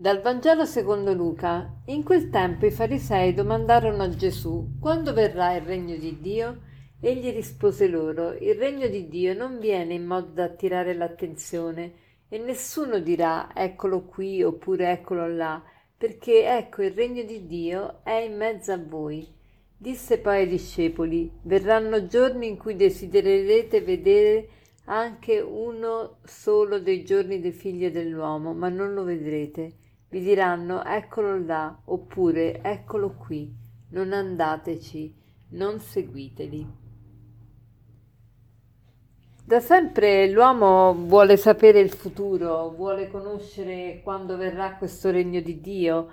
Dal Vangelo secondo Luca. In quel tempo i farisei domandarono a Gesù: Quando verrà il regno di Dio? Egli rispose loro: Il regno di Dio non viene in modo da attirare l'attenzione, e nessuno dirà eccolo qui oppure eccolo là, perché ecco il regno di Dio è in mezzo a voi. Disse poi ai discepoli: Verranno giorni in cui desidererete vedere anche uno solo dei giorni del figlio dell'uomo, ma non lo vedrete vi diranno eccolo là oppure eccolo qui, non andateci, non seguiteli. Da sempre l'uomo vuole sapere il futuro, vuole conoscere quando verrà questo regno di Dio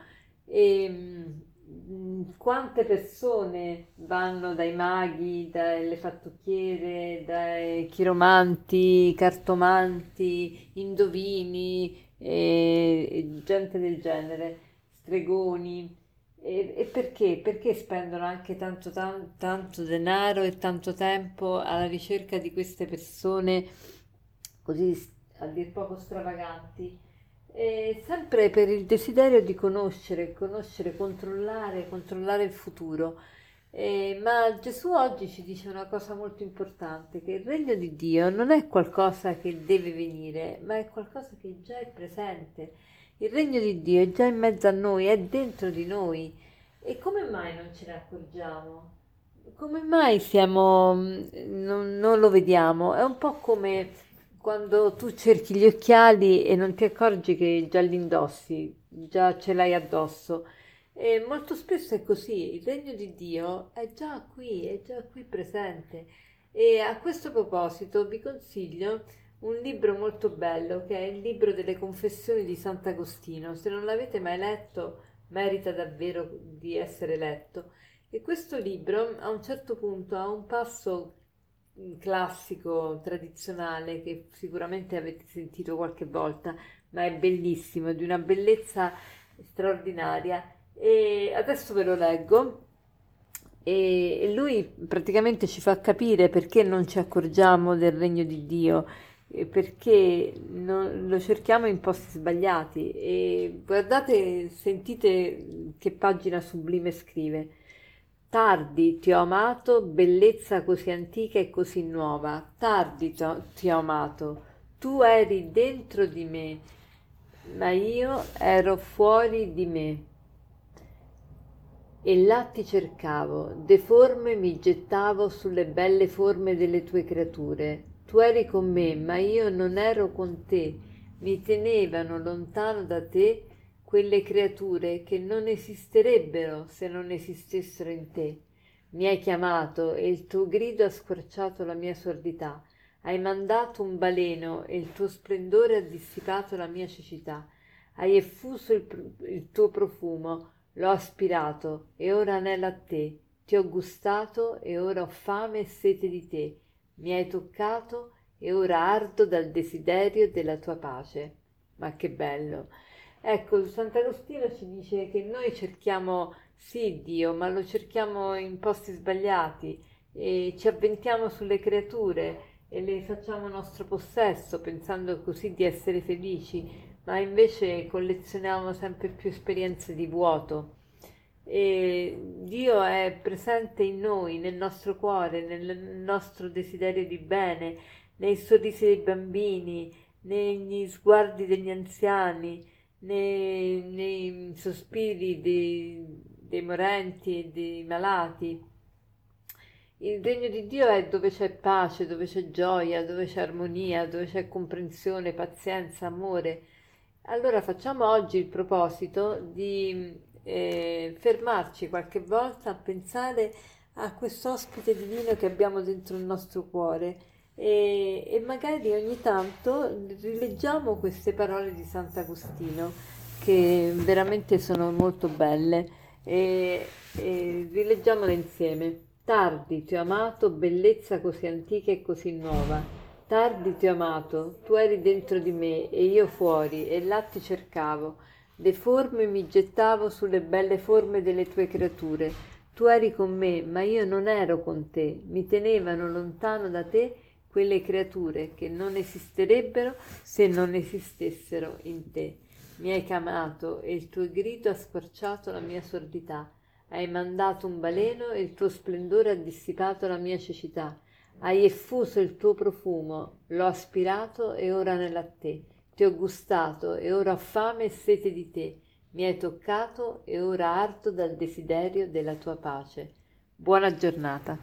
e mm, quante persone vanno dai maghi, dalle fattucchiere, dai chiromanti, cartomanti, indovini, e, e gente del genere, stregoni. E, e, perché? Perché spendono anche tanto, tanto, tanto denaro e tanto tempo alla ricerca di queste persone così a dir poco stravaganti? E sempre per il desiderio di conoscere, conoscere, controllare, controllare il futuro. Eh, ma Gesù oggi ci dice una cosa molto importante, che il regno di Dio non è qualcosa che deve venire, ma è qualcosa che già è presente. Il regno di Dio è già in mezzo a noi, è dentro di noi. E come mai non ce ne accorgiamo? Come mai siamo, non, non lo vediamo? È un po' come quando tu cerchi gli occhiali e non ti accorgi che già li indossi, già ce l'hai addosso. E molto spesso è così, il regno di Dio è già qui, è già qui presente. E a questo proposito vi consiglio un libro molto bello che è il libro delle confessioni di Sant'Agostino. Se non l'avete mai letto, merita davvero di essere letto. E questo libro a un certo punto ha un passo classico, tradizionale, che sicuramente avete sentito qualche volta, ma è bellissimo, di una bellezza straordinaria e adesso ve lo leggo e lui praticamente ci fa capire perché non ci accorgiamo del regno di Dio, perché non, lo cerchiamo in posti sbagliati. E guardate, sentite che pagina sublime scrive. Tardi ti ho amato, bellezza così antica e così nuova. Tardi ti ho amato, tu eri dentro di me, ma io ero fuori di me e là ti cercavo, deforme mi gettavo sulle belle forme delle tue creature. Tu eri con me, ma io non ero con te. Mi tenevano lontano da te quelle creature che non esisterebbero se non esistessero in te. Mi hai chiamato e il tuo grido ha squarciato la mia sordità. Hai mandato un baleno e il tuo splendore ha dissipato la mia cecità. Hai effuso il, il tuo profumo L'ho aspirato e ora anelo a te, ti ho gustato e ora ho fame e sete di te, mi hai toccato e ora ardo dal desiderio della tua pace. Ma che bello! Ecco, Sant'Agostino ci dice che noi cerchiamo sì Dio, ma lo cerchiamo in posti sbagliati e ci avventiamo sulle creature e le facciamo nostro possesso pensando così di essere felici, ma invece collezioniamo sempre più esperienze di vuoto. E Dio è presente in noi, nel nostro cuore, nel nostro desiderio di bene, nei sorrisi dei bambini, negli sguardi degli anziani, nei, nei sospiri dei, dei morenti e dei malati. Il regno di Dio è dove c'è pace, dove c'è gioia, dove c'è armonia, dove c'è comprensione, pazienza, amore. Allora facciamo oggi il proposito di eh, fermarci qualche volta a pensare a questo ospite divino che abbiamo dentro il nostro cuore e, e magari ogni tanto rileggiamo queste parole di Sant'Agostino che veramente sono molto belle e, e rileggiamole insieme. Tardi ti ho amato, bellezza così antica e così nuova Tardi ti ho amato, tu eri dentro di me e io fuori, e là ti cercavo. Deforme mi gettavo sulle belle forme delle tue creature. Tu eri con me, ma io non ero con te. Mi tenevano lontano da te quelle creature che non esisterebbero se non esistessero in te. mi hai chiamato e il tuo grido ha squarciato la mia sordità. Hai mandato un baleno e il tuo splendore ha dissipato la mia cecità. Hai effuso il tuo profumo, l'ho aspirato e ora nella te. Ti ho gustato e ora ho fame e sete di te. Mi hai toccato e ora ardo dal desiderio della tua pace. Buona giornata.